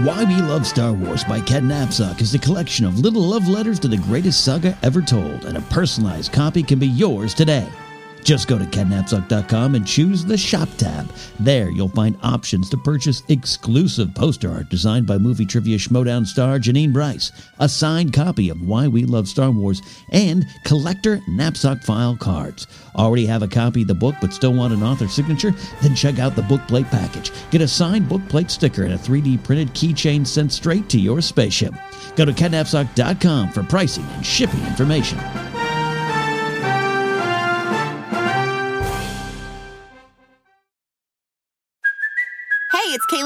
Why We Love Star Wars by Ken Napzok is a collection of little love letters to the greatest saga ever told, and a personalized copy can be yours today. Just go to kennapzok.com and choose the Shop tab. There, you'll find options to purchase exclusive poster art designed by movie trivia Schmoedown star Janine Bryce, a signed copy of Why We Love Star Wars, and collector Napzok file cards. Already have a copy of the book but still want an author signature? Then check out the bookplate package. Get a signed bookplate sticker and a 3D printed keychain sent straight to your spaceship. Go to kennapzok.com for pricing and shipping information.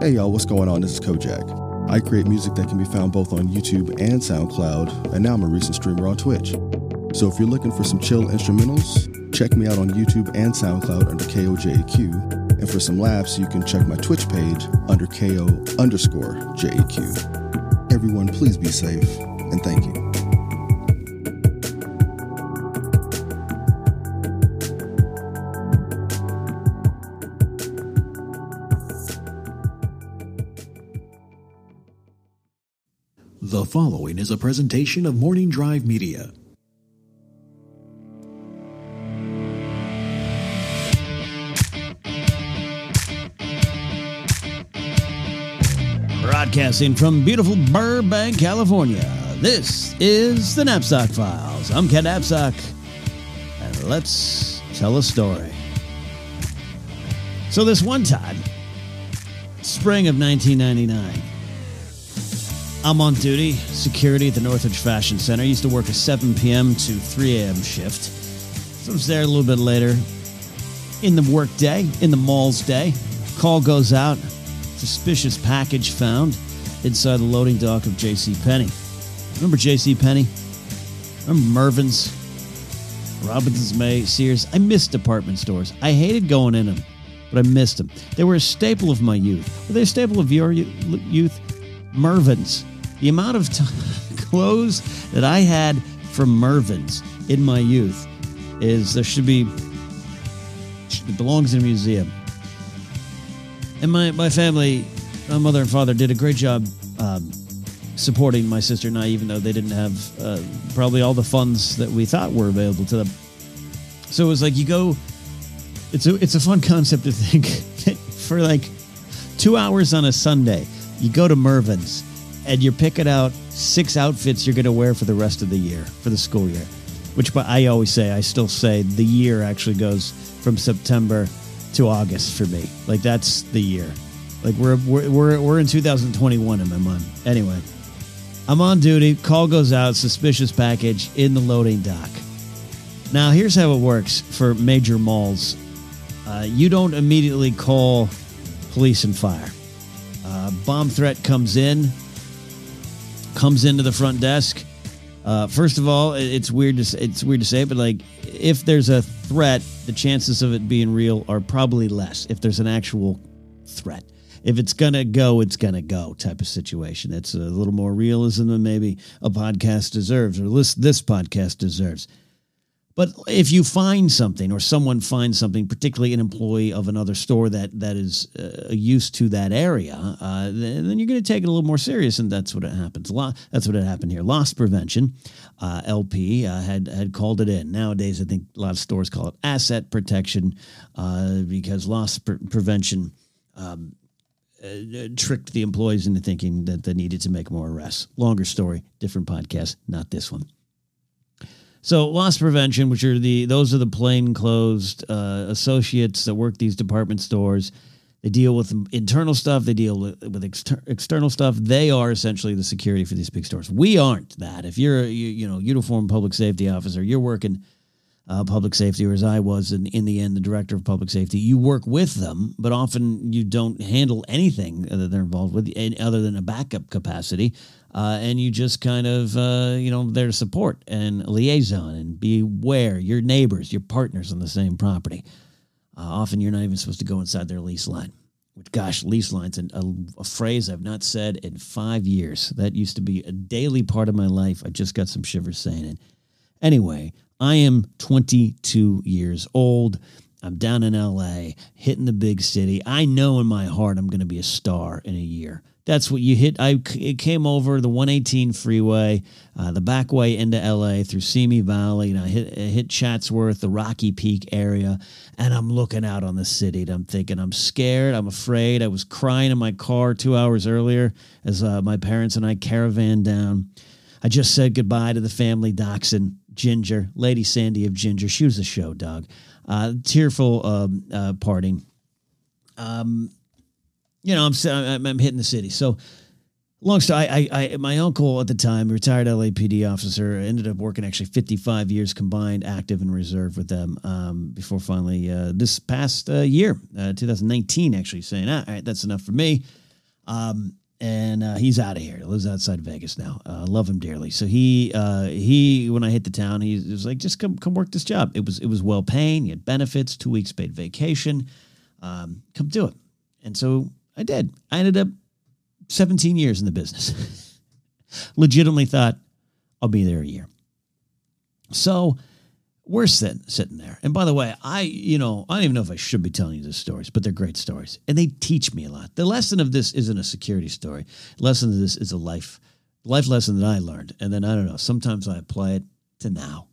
Hey y'all, what's going on? This is Kojak. I create music that can be found both on YouTube and SoundCloud, and now I'm a recent streamer on Twitch. So if you're looking for some chill instrumentals, check me out on YouTube and SoundCloud under KOJAQ. And for some laughs, you can check my Twitch page under KO underscore JAQ. Everyone, please be safe, and thank you. Following is a presentation of Morning Drive Media. Broadcasting from beautiful Burbank, California, this is the Napzok Files. I'm Ken Napzok, and let's tell a story. So, this one time, spring of 1999, I'm on duty, security at the Northridge Fashion Center. I used to work a 7 p.m. to 3 a.m. shift. So I was there a little bit later in the work day, in the mall's day. Call goes out. Suspicious package found inside the loading dock of J.C. Penney. Remember J.C. Penney? Remember Mervyn's, Robinson's May, Sears? I missed department stores. I hated going in them, but I missed them. They were a staple of my youth. Were they a staple of your youth? Mervyn's. The amount of t- clothes that I had from Mervyn's in my youth is there should be it belongs in a museum. And my, my family, my mother and father did a great job um, supporting my sister and I, even though they didn't have uh, probably all the funds that we thought were available to them. So it was like you go. It's a it's a fun concept to think that for like two hours on a Sunday, you go to Mervyn's and you're picking out six outfits you're going to wear for the rest of the year, for the school year. Which but I always say, I still say the year actually goes from September to August for me. Like that's the year. Like we're we're we're, we're in 2021 in my mind. Anyway, I'm on duty. Call goes out. Suspicious package in the loading dock. Now here's how it works for major malls. Uh, you don't immediately call police and fire. Uh, bomb threat comes in, comes into the front desk. Uh, first of all, it's weird to say, it's weird to say, but like if there's a threat, the chances of it being real are probably less. If there's an actual threat, if it's gonna go, it's gonna go type of situation. It's a little more realism than maybe a podcast deserves, or this this podcast deserves. But if you find something or someone finds something, particularly an employee of another store that that is uh, used to that area, uh, then, then, you're going to take it a little more serious, and that's what it happens. That's what had happened here. Loss prevention, uh, LP uh, had had called it in. Nowadays, I think a lot of stores call it asset protection uh, because loss pre- prevention. Um, uh, tricked the employees into thinking that they needed to make more arrests. Longer story, different podcast, not this one. So loss prevention, which are the those are the plain closed uh, associates that work these department stores. They deal with internal stuff. They deal with, with exter- external stuff. They are essentially the security for these big stores. We aren't that. If you're a you, you know uniformed public safety officer, you're working uh, public safety, or as I was in, in the end, the director of public safety. You work with them, but often you don't handle anything that they're involved with, other than a backup capacity uh, and you just kind of uh, you know there to support and liaison and beware your neighbors, your partners on the same property. Uh, often you're not even supposed to go inside their lease line. Which, gosh, lease lines and a, a, phrase I've not said in five years. That used to be a daily part of my life. I just got some shivers saying it. Anyway, I am 22 years old. I'm down in LA, hitting the big city. I know in my heart I'm going to be a star in a year. That's what you hit. I it came over the 118 freeway, uh, the back way into LA through Simi Valley, and I hit, I hit Chatsworth, the Rocky Peak area, and I'm looking out on the city. And I'm thinking, I'm scared. I'm afraid. I was crying in my car two hours earlier as uh, my parents and I caravan down. I just said goodbye to the family dachshund, Ginger, Lady Sandy of Ginger. She was a show dog. Uh, tearful um, uh, parting. Um, you know, I'm I'm, I'm hitting the city. So long story. I, I, my uncle at the time, retired LAPD officer, ended up working actually 55 years combined, active and reserve with them. Um, before finally uh, this past uh, year, uh, 2019, actually saying, ah, all right, that's enough for me. Um, and uh, he's out of here. He lives outside Vegas now. Uh, love him dearly. So he uh, he when I hit the town, he was like, just come come work this job. It was it was well paying. He had benefits, two weeks paid vacation. Um, come do it. And so I did. I ended up 17 years in the business. Legitimately thought I'll be there a year. So we're sitting sitting there. And by the way, I you know I don't even know if I should be telling you these stories, but they're great stories, and they teach me a lot. The lesson of this isn't a security story. The lesson of this is a life life lesson that I learned, and then I don't know. Sometimes I apply it to now.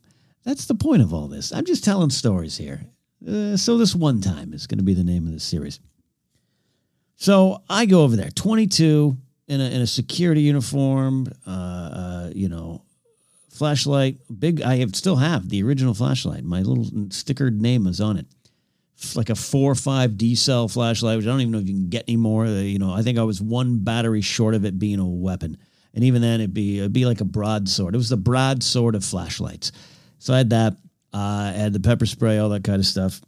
That's the point of all this. I'm just telling stories here. Uh, so this one time is going to be the name of this series. So I go over there, 22 in a, in a security uniform, uh, uh, you know, flashlight, big. I have, still have the original flashlight. My little stickered name is on it. It's like a four or five D cell flashlight, which I don't even know if you can get anymore. Uh, you know, I think I was one battery short of it being a weapon. And even then, it'd be it'd be like a broadsword. It was the broadsword of flashlights. So I had that. Uh, I had the pepper spray, all that kind of stuff,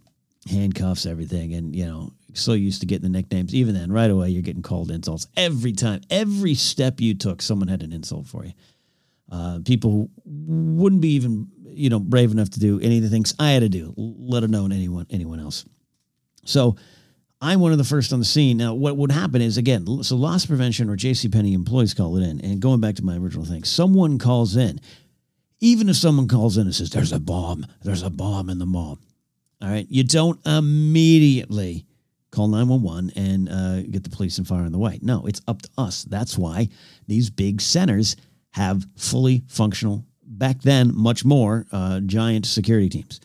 handcuffs, everything, and you know, so used to getting the nicknames. Even then, right away, you're getting called insults every time. Every step you took, someone had an insult for you. Uh, people wouldn't be even, you know, brave enough to do any of the things I had to do, let alone anyone anyone else. So I'm one of the first on the scene. Now, what would happen is again, so loss prevention or J.C. Penney employees call it in, and going back to my original thing, someone calls in. Even if someone calls in and says, "There's a bomb," there's a bomb in the mall. All right, you don't immediately call 911 and uh, get the police and fire on the way. No, it's up to us. That's why these big centers have fully functional, back then, much more uh, giant security teams.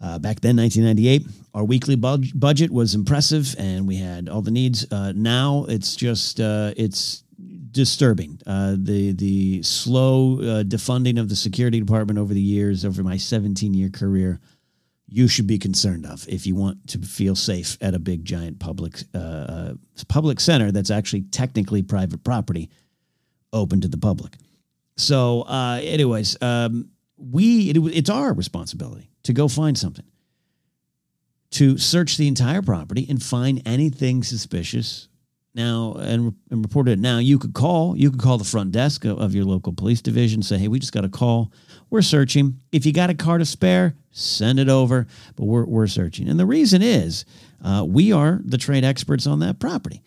Uh, back then, 1998, our weekly budget was impressive, and we had all the needs. Uh, now it's just uh, it's disturbing. Uh, the the slow defunding of the security department over the years, over my 17 year career, you should be concerned of if you want to feel safe at a big giant public uh, uh, public center that's actually technically private property open to the public. So uh, anyways um, we it, it's our responsibility to go find something to search the entire property and find anything suspicious now and, and report it now you could call you could call the front desk of, of your local police division say hey we just got a call we're searching. If you got a car to spare, send it over. But we're, we're searching. And the reason is uh, we are the trade experts on that property.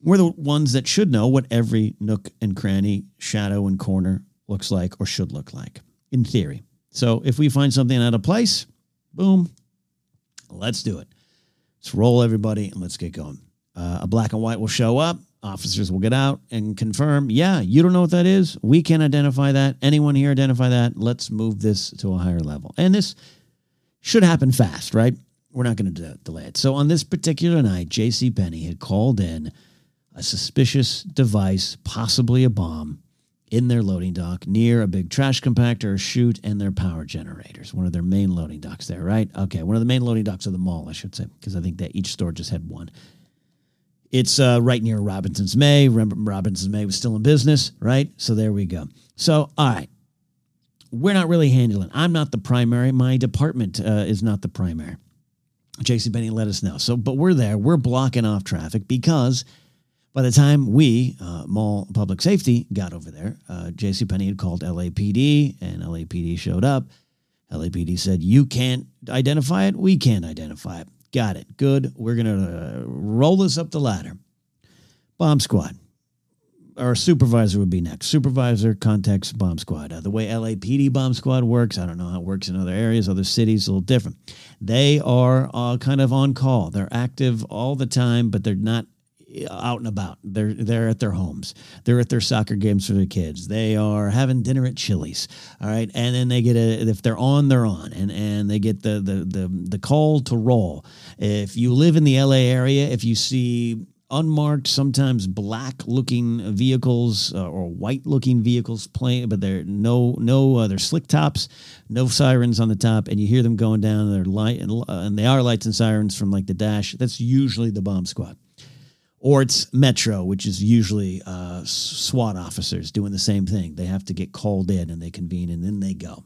We're the ones that should know what every nook and cranny, shadow and corner looks like or should look like, in theory. So if we find something out of place, boom, let's do it. Let's roll everybody and let's get going. Uh, a black and white will show up. Officers will get out and confirm, yeah, you don't know what that is. We can identify that. Anyone here identify that? Let's move this to a higher level. And this should happen fast, right? We're not going to de- delay it. So on this particular night, J.C. Penney had called in a suspicious device, possibly a bomb, in their loading dock near a big trash compactor, chute, and their power generators. One of their main loading docks there, right? Okay, one of the main loading docks of the mall, I should say, because I think that each store just had one. It's uh, right near Robinson's May. Remember, Robinson's May was still in business, right? So there we go. So, all right. We're not really handling. I'm not the primary. My department uh, is not the primary. JC Penney let us know. So, but we're there. We're blocking off traffic because by the time we, uh, Mall Public Safety, got over there, uh, JC Penney had called LAPD and LAPD showed up. LAPD said, You can't identify it. We can't identify it. Got it. Good. We're going to uh, roll this up the ladder. Bomb squad. Our supervisor would be next. Supervisor contacts bomb squad. Uh, the way LAPD bomb squad works, I don't know how it works in other areas, other cities, a little different. They are uh, kind of on call. They're active all the time, but they're not out and about. They're they're at their homes. They're at their soccer games for their kids. They are having dinner at Chili's. All right, and then they get a if they're on, they're on, and and they get the the the the call to roll. If you live in the LA area, if you see unmarked, sometimes black-looking vehicles uh, or white-looking vehicles playing, but they're no no uh, they're slick tops, no sirens on the top, and you hear them going down. They're light and, uh, and they are lights and sirens from like the dash. That's usually the bomb squad or it's Metro, which is usually uh, SWAT officers doing the same thing. They have to get called in and they convene and then they go.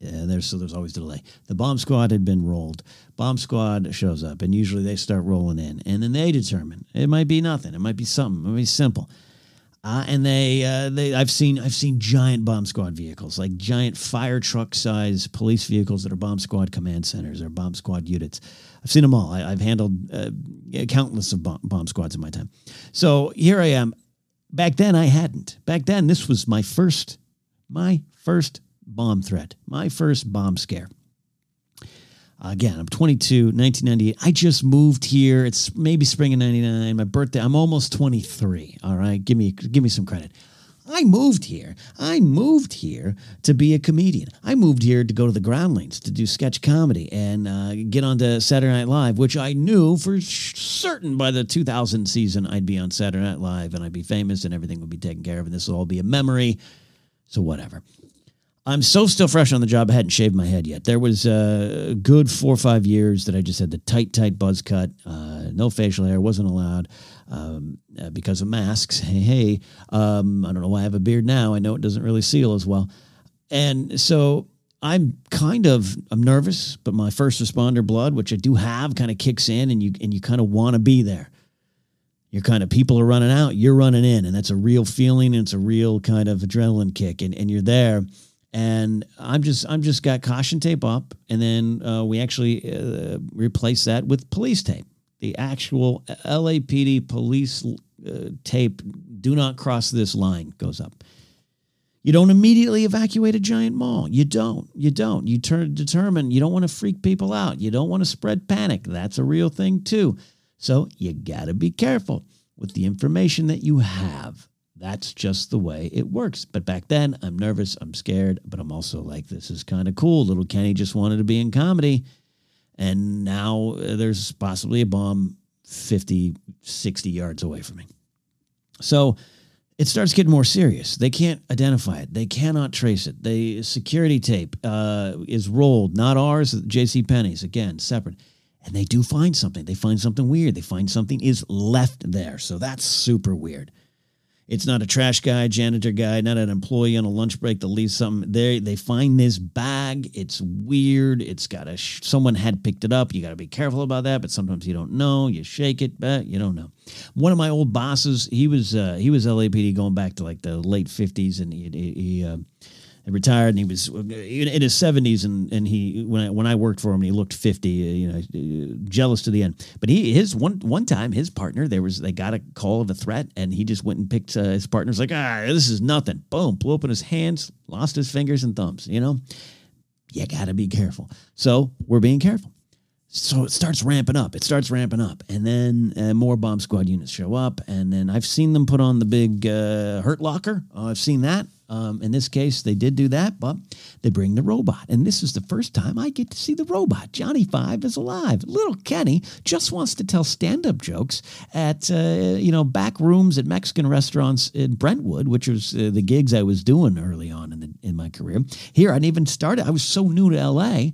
Yeah, there's so there's always delay. The bomb squad had been rolled. Bomb squad shows up, and usually they start rolling in, and then they determine it might be nothing. It might be something. It might be simple. Uh, and they, uh, they, I've seen, I've seen giant bomb squad vehicles, like giant fire truck size police vehicles that are bomb squad command centers or bomb squad units. I've seen them all. I, have handled uh, countless of bomb, bomb squads in my time. So here I am. Back then, I hadn't. Back then, this was my first, my first bomb threat, my first bomb scare. Again, I'm 22, 1998. I just moved here. It's maybe spring of 99, my birthday. I'm almost 23. All right. Give me give me some credit. I moved here. I moved here to be a comedian. I moved here to go to the Groundlings to do sketch comedy and uh, get onto Saturday Night Live, which I knew for certain by the 2000 season I'd be on Saturday Night Live and I'd be famous and everything would be taken care of and this will all be a memory. So whatever. I'm so still fresh on the job. I hadn't shaved my head yet. There was a good four or five years that I just had the tight, tight buzz cut, uh, no facial hair, wasn't allowed um, uh, because of masks. Hey, hey, um, I don't know why I have a beard now. I know it doesn't really seal as well, and so I'm kind of I'm nervous, but my first responder blood, which I do have, kind of kicks in, and you and you kind of want to be there. You're kind of people are running out, you're running in, and that's a real feeling. And it's a real kind of adrenaline kick, and and you're there and I'm just I'm just got caution tape up, and then uh, we actually uh, replace that with police tape. The actual LAPD police uh, tape. Do not cross this line goes up. You don't immediately evacuate a giant mall. You don't. You don't. You turn determine. You don't want to freak people out. You don't want to spread panic. That's a real thing too. So you got to be careful with the information that you have that's just the way it works. But back then, I'm nervous, I'm scared, but I'm also like, this is kind of cool. Little Kenny just wanted to be in comedy. And now uh, there's possibly a bomb 50, 60 yards away from me. So it starts getting more serious. They can't identify it. They cannot trace it. The security tape uh, is rolled, not ours, J.C. Penney's, again, separate. And they do find something. They find something weird. They find something is left there. So that's super weird. It's not a trash guy, janitor guy, not an employee on a lunch break that leaves something. They they find this bag. It's weird. It's got a sh- someone had picked it up. You got to be careful about that. But sometimes you don't know. You shake it, but you don't know. One of my old bosses, he was uh, he was LAPD going back to like the late fifties, and he he. he uh, retired and he was in his 70s and, and he when I, when I worked for him he looked 50 you know jealous to the end but he his one one time his partner there was they got a call of a threat and he just went and picked uh, his partner's like ah this is nothing boom blew open his hands lost his fingers and thumbs you know You got to be careful. So we're being careful. So it starts ramping up. It starts ramping up, and then uh, more bomb squad units show up, and then I've seen them put on the big uh, hurt locker. Uh, I've seen that. Um, in this case, they did do that, but they bring the robot, and this is the first time I get to see the robot. Johnny Five is alive. Little Kenny just wants to tell stand-up jokes at uh, you know back rooms at Mexican restaurants in Brentwood, which was uh, the gigs I was doing early on in the, in my career. Here, I didn't even started. I was so new to L.A.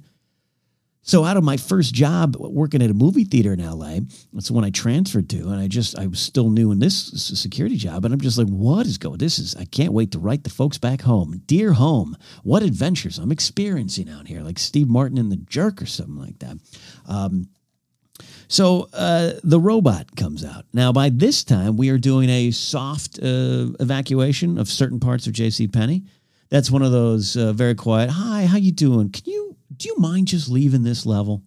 So out of my first job working at a movie theater in LA, that's the one I transferred to, and I just I was still new in this security job, and I'm just like, what is going? This is I can't wait to write the folks back home, dear home. What adventures I'm experiencing out here, like Steve Martin in The Jerk or something like that. Um, so uh, the robot comes out. Now, by this time, we are doing a soft uh, evacuation of certain parts of J.C. Penney. That's one of those uh, very quiet. Hi, how you doing? Can you do you mind just leaving this level?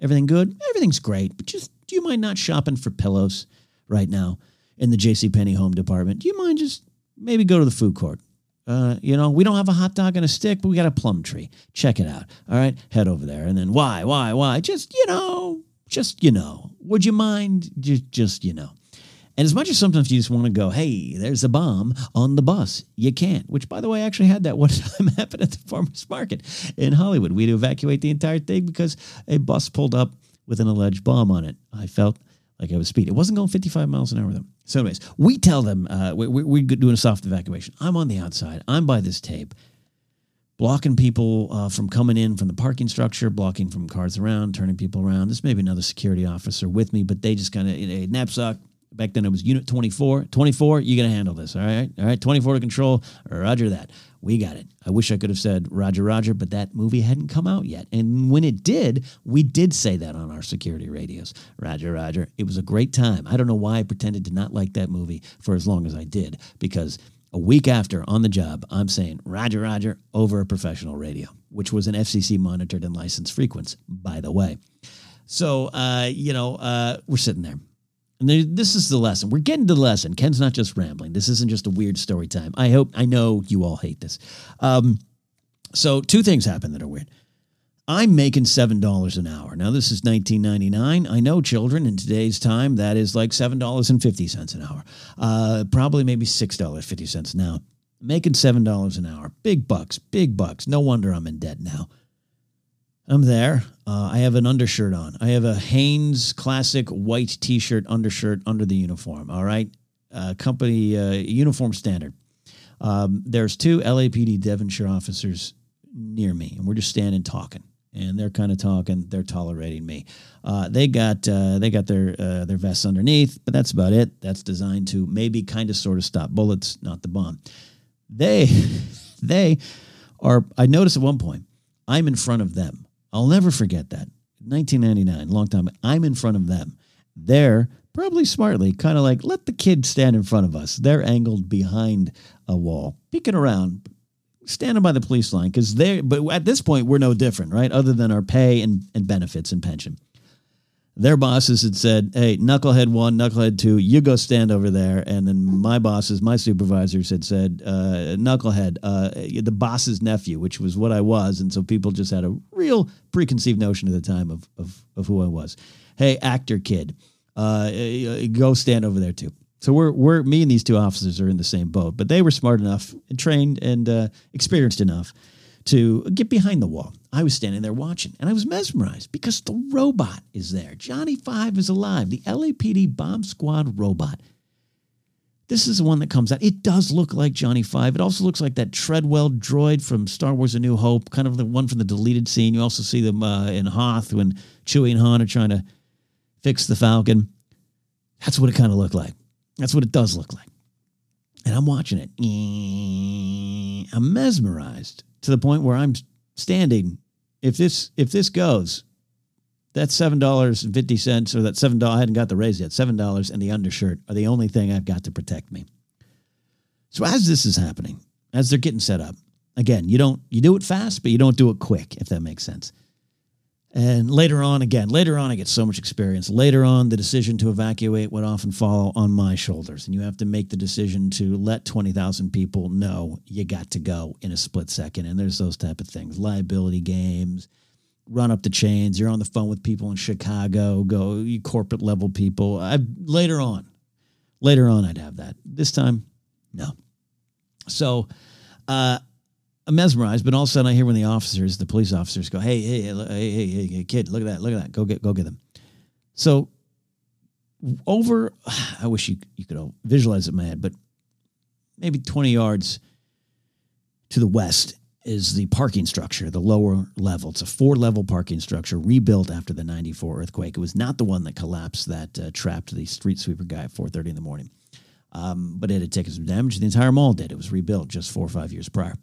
Everything good? Everything's great, but just do you mind not shopping for pillows right now in the J.C. Penney home department? Do you mind just maybe go to the food court? Uh, you know, we don't have a hot dog and a stick, but we got a plum tree. Check it out. All right, head over there, and then why, why, why? Just you know, just you know. Would you mind? Just, just you know. And as much as sometimes you just want to go, hey, there's a bomb on the bus, you can't. Which, by the way, I actually had that one time happen at the farmer's market in Hollywood. We had to evacuate the entire thing because a bus pulled up with an alleged bomb on it. I felt like I was speeding. It wasn't going 55 miles an hour them. So, anyways, we tell them uh, we, we, we're doing a soft evacuation. I'm on the outside. I'm by this tape, blocking people uh, from coming in from the parking structure, blocking from cars around, turning people around. There's maybe another security officer with me, but they just kind of, a Napzok, Back then it was Unit 24. 24, you're going to handle this. All right. All right. 24 to control. Roger that. We got it. I wish I could have said Roger, Roger, but that movie hadn't come out yet. And when it did, we did say that on our security radios. Roger, Roger. It was a great time. I don't know why I pretended to not like that movie for as long as I did, because a week after on the job, I'm saying Roger, Roger over a professional radio, which was an FCC monitored and licensed frequency, by the way. So, uh, you know, uh, we're sitting there. And this is the lesson. We're getting to the lesson. Ken's not just rambling. This isn't just a weird story time. I hope, I know you all hate this. Um, so, two things happen that are weird. I'm making $7 an hour. Now, this is 1999. I know, children, in today's time, that is like $7.50 an hour. Uh, probably maybe $6.50 now. Making $7 an hour. Big bucks, big bucks. No wonder I'm in debt now. I'm there. Uh, I have an undershirt on. I have a Hanes classic white T-shirt undershirt under the uniform. All right, uh, company uh, uniform standard. Um, there's two LAPD Devonshire officers near me, and we're just standing talking. And they're kind of talking. They're tolerating me. Uh, they got uh, they got their uh, their vests underneath, but that's about it. That's designed to maybe kind of sort of stop bullets, not the bomb. They they are. I noticed at one point I'm in front of them I'll never forget that. 1999, long time. I'm in front of them. They're probably smartly kind of like, let the kid stand in front of us. They're angled behind a wall, peeking around, standing by the police line because they're, but at this point, we're no different, right? Other than our pay and, and benefits and pension their bosses had said, "Hey, knucklehead one, knucklehead two, you go stand over there." And then my bosses, my supervisors, had said, uh, "Knucklehead, uh, the boss's nephew," which was what I was, and so people just had a real preconceived notion at the time of of, of who I was. Hey, actor kid, uh, go stand over there too. So we're we're me and these two officers are in the same boat, but they were smart enough and trained and uh, experienced enough to get behind the wall. I was standing there watching and I was mesmerized because the robot is there. Johnny Five is alive, the LAPD bomb squad robot. This is the one that comes out. It does look like Johnny Five. It also looks like that Treadwell droid from Star Wars A New Hope, kind of the one from the deleted scene. You also see them uh, in Hoth when Chewie and Han are trying to fix the Falcon. That's what it kind of looked like. That's what it does look like. And I'm watching it. I'm mesmerized to the point where I'm standing. If this if this goes, that seven dollars and fifty cents or that seven dollars I hadn't got the raise yet. Seven dollars and the undershirt are the only thing I've got to protect me. So as this is happening, as they're getting set up, again, you don't you do it fast, but you don't do it quick, if that makes sense. And later on, again, later on, I get so much experience. Later on, the decision to evacuate would often fall on my shoulders. And you have to make the decision to let 20,000 people know you got to go in a split second. And there's those type of things liability games, run up the chains. You're on the phone with people in Chicago, go you corporate level people. I, later on, later on, I'd have that. This time, no. So, uh, mesmerized, but all of a sudden I hear when the officers, the police officers, go, "Hey, hey, hey, hey, hey, kid, look at that, look at that, go get, go get them." So over, I wish you you could visualize it, head, but maybe 20 yards to the west is the parking structure, the lower level. It's a four level parking structure rebuilt after the 94 earthquake. It was not the one that collapsed that uh, trapped the street sweeper guy at 4:30 in the morning. Um, but it had taken some damage. The entire mall did. It was rebuilt just four or five years prior.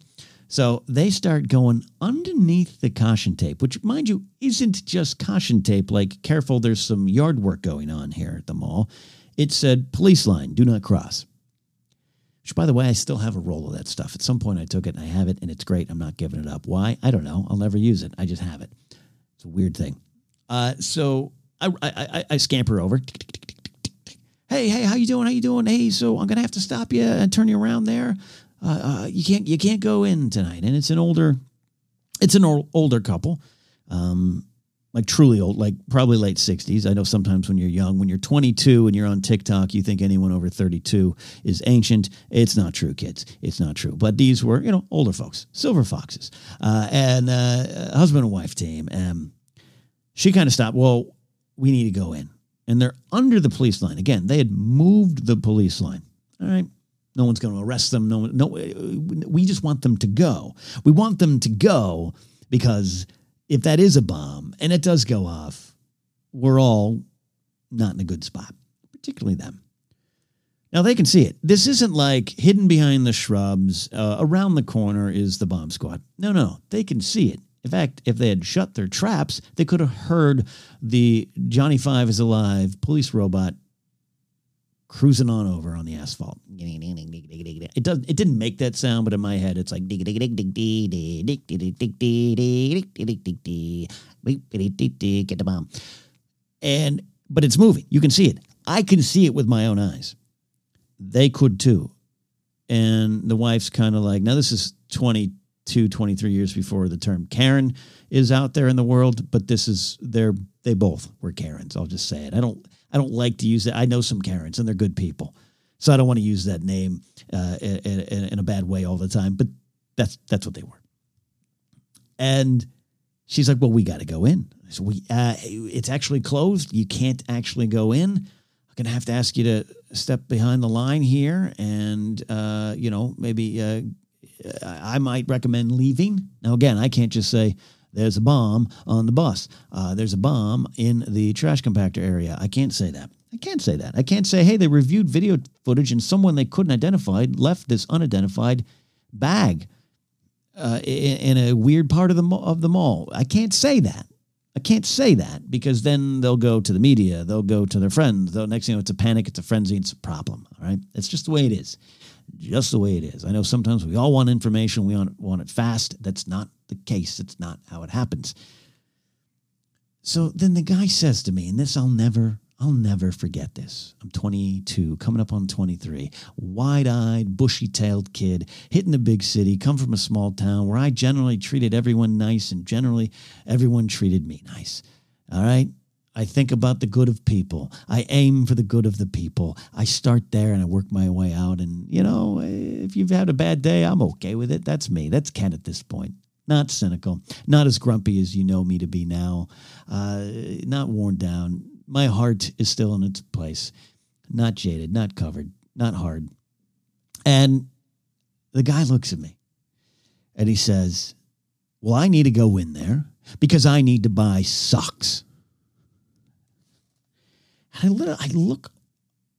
So they start going underneath the caution tape, which, mind you, isn't just caution tape, like, careful, there's some yard work going on here at the mall. It said, police line, do not cross. Which, by the way, I still have a roll of that stuff. At some point, I took it and I have it, and it's great. I'm not giving it up. Why? I don't know. I'll never use it. I just have it. It's a weird thing. Uh, so I, I, I, I scamper over. Hey, hey, how you doing? How you doing? Hey, so I'm gonna have to stop you and turn you around there uh, uh, you can't you can't go in tonight. And it's an older, it's an old, older couple, um, like truly old, like probably late sixties. I know sometimes when you're young, when you're 22 and you're on TikTok, you think anyone over 32 is ancient. It's not true, kids. It's not true. But these were you know older folks, silver foxes, uh, and uh, husband and wife team. And she kind of stopped. Well, we need to go in, and they're under the police line again. They had moved the police line. All right. No one's going to arrest them. No, no, we just want them to go. We want them to go because if that is a bomb and it does go off, we're all not in a good spot, particularly them. Now they can see it. This isn't like hidden behind the shrubs. Uh, around the corner is the bomb squad. No, no, they can see it. In fact, if they had shut their traps, they could have heard the Johnny Five is alive police robot cruising on over on the asphalt. It does it didn't make that sound, but in my head it's like get the bomb. And but it's moving. You can see it. I can see it with my own eyes. They could too. And the wife's kind of like, now this is 22, 23 years before the term Karen is out there in the world, but this is they're they both were Karens. I'll just say it. I don't I don't like to use it. I know some Karens and they're good people, so I don't want to use that name uh, in, in, in a bad way all the time. But that's that's what they were. And she's like, "Well, we got to go in." So we, uh, it's actually closed. You can't actually go in. I'm gonna have to ask you to step behind the line here, and uh, you know, maybe uh, I might recommend leaving. Now, again, I can't just say there's a bomb on the bus. Uh, there's a bomb in the trash compactor area. I can't say that. I can't say that. I can't say, hey, they reviewed video footage and someone they couldn't identify left this unidentified bag uh, in, in, a weird part of the of the mall. I can't say that. I can't say that because then they'll go to the media, they'll go to their friends. They'll, next thing you know, it's a panic, it's a frenzy, it's a problem. All right, it's just the way it is just the way it is. I know sometimes we all want information, we want, it fast. That's not the case. It's not how it happens. So then the guy says to me, and this I'll never, I'll never forget this. I'm 22, coming up on 23, wide eyed, bushy tailed kid, hitting the big city, come from a small town where I generally treated everyone nice and generally everyone treated me nice. All right. I think about the good of people. I aim for the good of the people. I start there and I work my way out. And, you know, if you've had a bad day, I'm okay with it. That's me. That's Ken at this point. Not cynical, not as grumpy as you know me to be now, uh, not worn down. My heart is still in its place, not jaded, not covered, not hard. And the guy looks at me and he says, Well, I need to go in there because I need to buy socks. And I, literally, I look,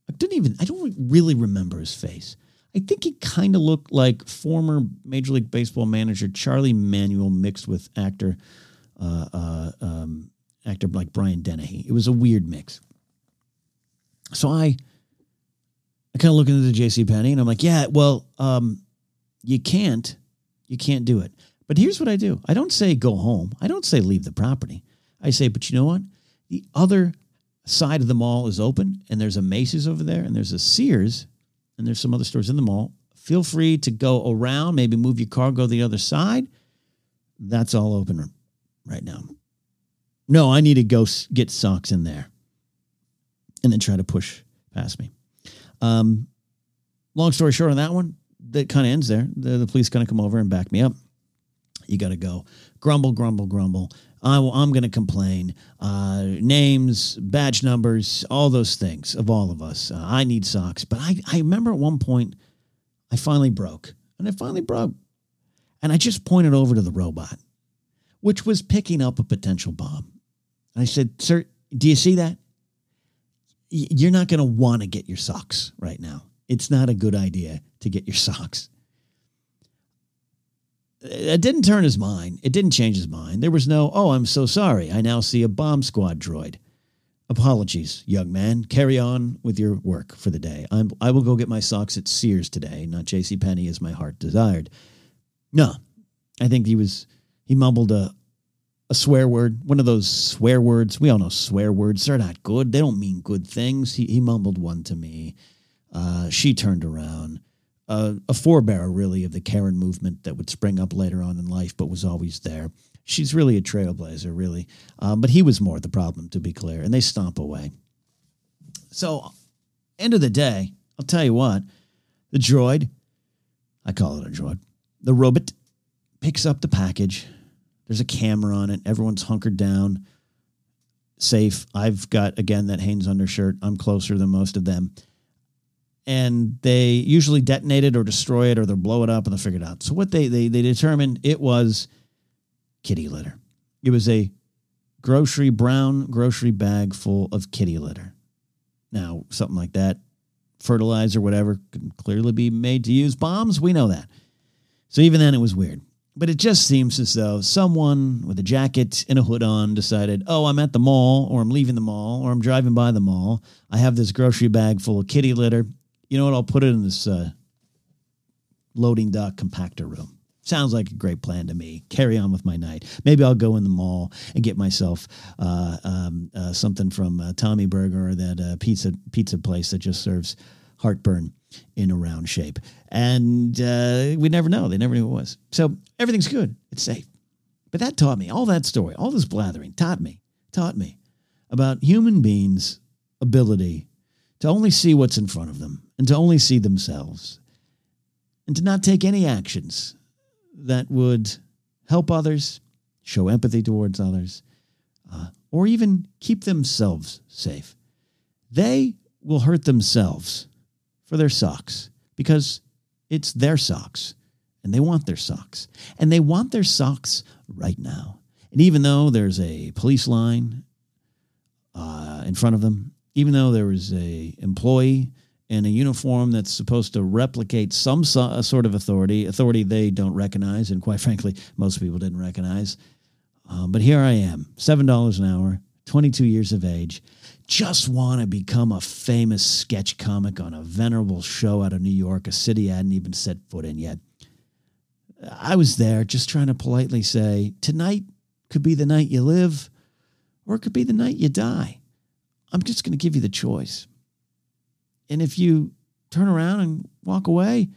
I didn't even, I don't really remember his face. I think he kind of looked like former Major League Baseball manager Charlie Manuel mixed with actor, uh, uh, um, actor like Brian Dennehy. It was a weird mix. So I, I kind of look into the J.C. Penney and I'm like, yeah, well, um, you can't, you can't do it. But here's what I do: I don't say go home. I don't say leave the property. I say, but you know what? The other side of the mall is open, and there's a Macy's over there, and there's a Sears, and there's some other stores in the mall. Feel free to go around, maybe move your car, go the other side. That's all open right now. No, I need to go get socks in there and then try to push past me. Um, long story short on that one, that kind of ends there. The, the police kind of come over and back me up. You got to go. Grumble, grumble, grumble. I, am going to complain. Uh, names, badge numbers, all those things of all of us. Uh, I need socks. But I, I remember at one point, I finally broke. And I finally broke. And I just pointed over to the robot, which was picking up a potential bomb. And I said, Sir, do you see that? You're not going to want to get your socks right now. It's not a good idea to get your socks. It didn't turn his mind. It didn't change his mind. There was no, oh, I'm so sorry. I now see a bomb squad droid. Apologies, young man. Carry on with your work for the day. I'm, I will go get my socks at Sears today, not J.C. Penney as my heart desired. No, I think he was, he mumbled a, a swear word, one of those swear words. We all know swear words. They're not good. They don't mean good things. He, he mumbled one to me. Uh, she turned around. Uh, a forebearer, really, of the Karen movement that would spring up later on in life, but was always there. She's really a trailblazer, really. Um, but he was more the problem, to be clear. And they stomp away. So, end of the day, I'll tell you what, the droid, I call it a droid, the robot picks up the package. There's a camera on it. Everyone's hunkered down, safe. I've got, again, that Hanes undershirt. I'm closer than most of them and they usually detonate it or destroy it or they'll blow it up and they'll figure it out. So what they they they determined it was kitty litter. It was a grocery brown grocery bag full of kitty litter. Now something like that, fertilizer, whatever, can clearly be made to use bombs. We know that. So even then, it was weird. But it just seems as though someone with a jacket and a hood on decided, oh, I'm at the mall, or I'm leaving the mall, or I'm driving by the mall. I have this grocery bag full of kitty litter you know what? I'll put it in this uh, loading dock compactor room. Sounds like a great plan to me. Carry on with my night. Maybe I'll go in the mall and get myself uh, um, uh, something from uh, Tommy Burger or that uh, pizza pizza place that just serves heartburn in a round shape. And uh, we never know. They never knew it was. So everything's good. It's safe. But that taught me all that story, all this blathering taught me, taught me about human beings' ability to only see what's in front of them and to only see themselves and to not take any actions that would help others, show empathy towards others, uh, or even keep themselves safe. They will hurt themselves for their socks because it's their socks and they want their socks. And they want their socks right now. And even though there's a police line uh, in front of them, even though there was a employee in a uniform that's supposed to replicate some so, sort of authority, authority they don't recognize, and quite frankly, most people didn't recognize. Um, but here I am, seven dollars an hour, 22 years of age, just want to become a famous sketch comic on a venerable show out of New York, a city I hadn't even set foot in yet. I was there just trying to politely say, tonight could be the night you live, or it could be the night you die. I'm just going to give you the choice. And if you turn around and walk away,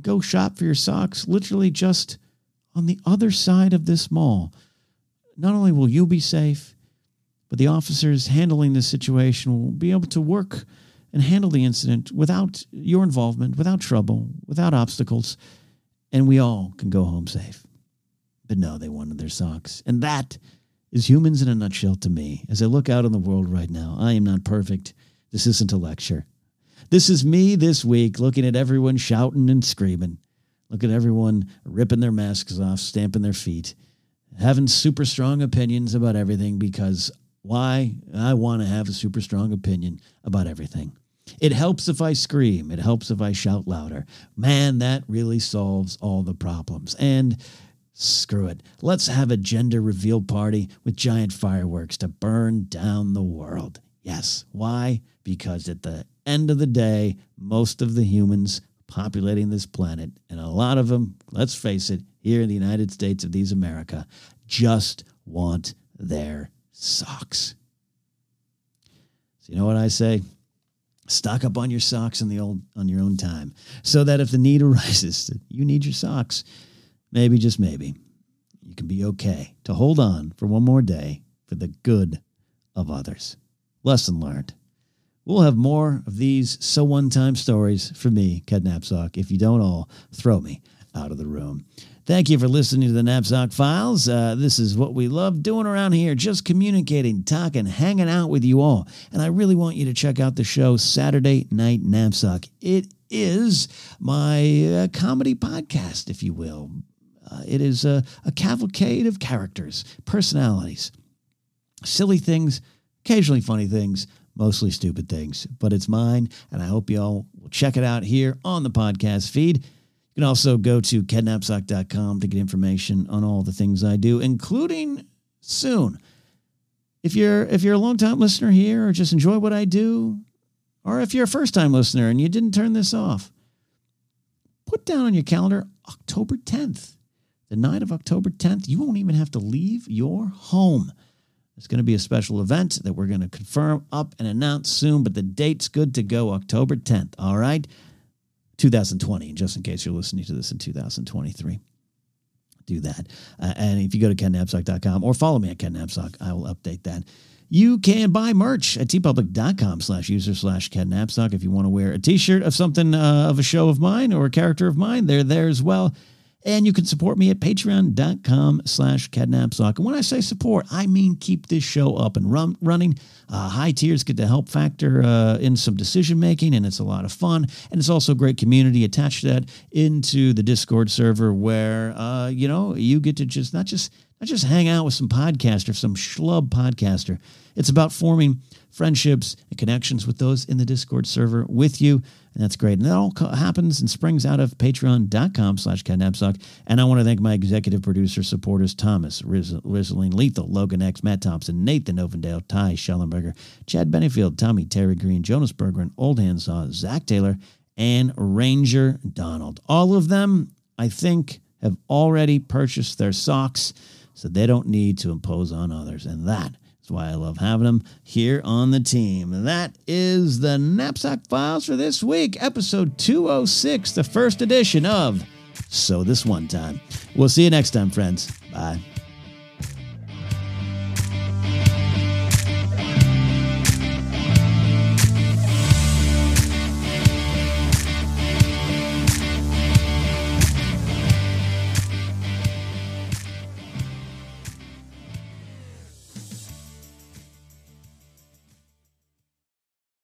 go shop for your socks, literally just on the other side of this mall, not only will you be safe, but the officers handling this situation will be able to work and handle the incident without your involvement, without trouble, without obstacles, and we all can go home safe. But no, they wanted their socks. And that is humans in a nutshell to me. As I look out on the world right now, I am not perfect. This isn't a lecture. This is me this week looking at everyone shouting and screaming. Look at everyone ripping their masks off, stamping their feet, having super strong opinions about everything because why? I want to have a super strong opinion about everything. It helps if I scream. It helps if I shout louder. Man, that really solves all the problems. And Screw it. Let's have a gender reveal party with giant fireworks to burn down the world. Yes. Why? Because at the end of the day, most of the humans populating this planet, and a lot of them, let's face it, here in the United States of these America, just want their socks. So you know what I say? Stock up on your socks on the old on your own time, so that if the need arises, you need your socks. Maybe just maybe, you can be okay to hold on for one more day for the good of others. Lesson learned. We'll have more of these so one time stories for me, Ken Napzok. If you don't all, throw me out of the room. Thank you for listening to the Napzok Files. Uh, this is what we love doing around here, just communicating, talking, hanging out with you all. And I really want you to check out the show Saturday Night Napzok. It is my uh, comedy podcast, if you will. Uh, it is a, a cavalcade of characters, personalities, silly things, occasionally funny things, mostly stupid things. But it's mine, and I hope you all will check it out here on the podcast feed. You can also go to kennapzok.com to get information on all the things I do, including soon. If you're if you're a long time listener here or just enjoy what I do, or if you're a first time listener and you didn't turn this off, put down on your calendar October 10th. The night of October 10th, you won't even have to leave your home. It's going to be a special event that we're going to confirm up and announce soon, but the date's good to go October 10th. All right. 2020, just in case you're listening to this in 2023. Do that. Uh, and if you go to kennapzok.com or follow me at Ken Napzok, I will update that. You can buy merch at teepublic.com slash user slash Ken Napzok. If you want to wear a t-shirt of something uh, of a show of mine or a character of mine, they're there as well. And you can support me at patreon.com slash Napzok. And when I say support, I mean keep this show up and run, running. Uh, high tiers get to help factor uh, in some decision making, and it's a lot of fun. And it's also great community. Attach that into the Discord server where, uh, you know, you get to just not just not just hang out with some podcaster, some schlub podcaster. It's about forming friendships and connections with those in the Discord server with you. And that's great. And that all happens and springs out of patreon.com slash Napzok. And I want to thank my executive producer supporters, Thomas, Riz- Lethal, Logan X, Matt Thompson, Nathan Ovendale, Ty Schellenberger, Chad Benefield, Tommy Terry Green, Jonas Berggren, Old Handsaw, Zach Taylor, and Ranger Donald. All of them, I think, have already purchased their socks, so they don't need to impose on others. And that that's why I love having them here on the team. That is the Napzok Files for this week, episode 206, the first edition of So This One Time. We'll see you next time, friends. Bye.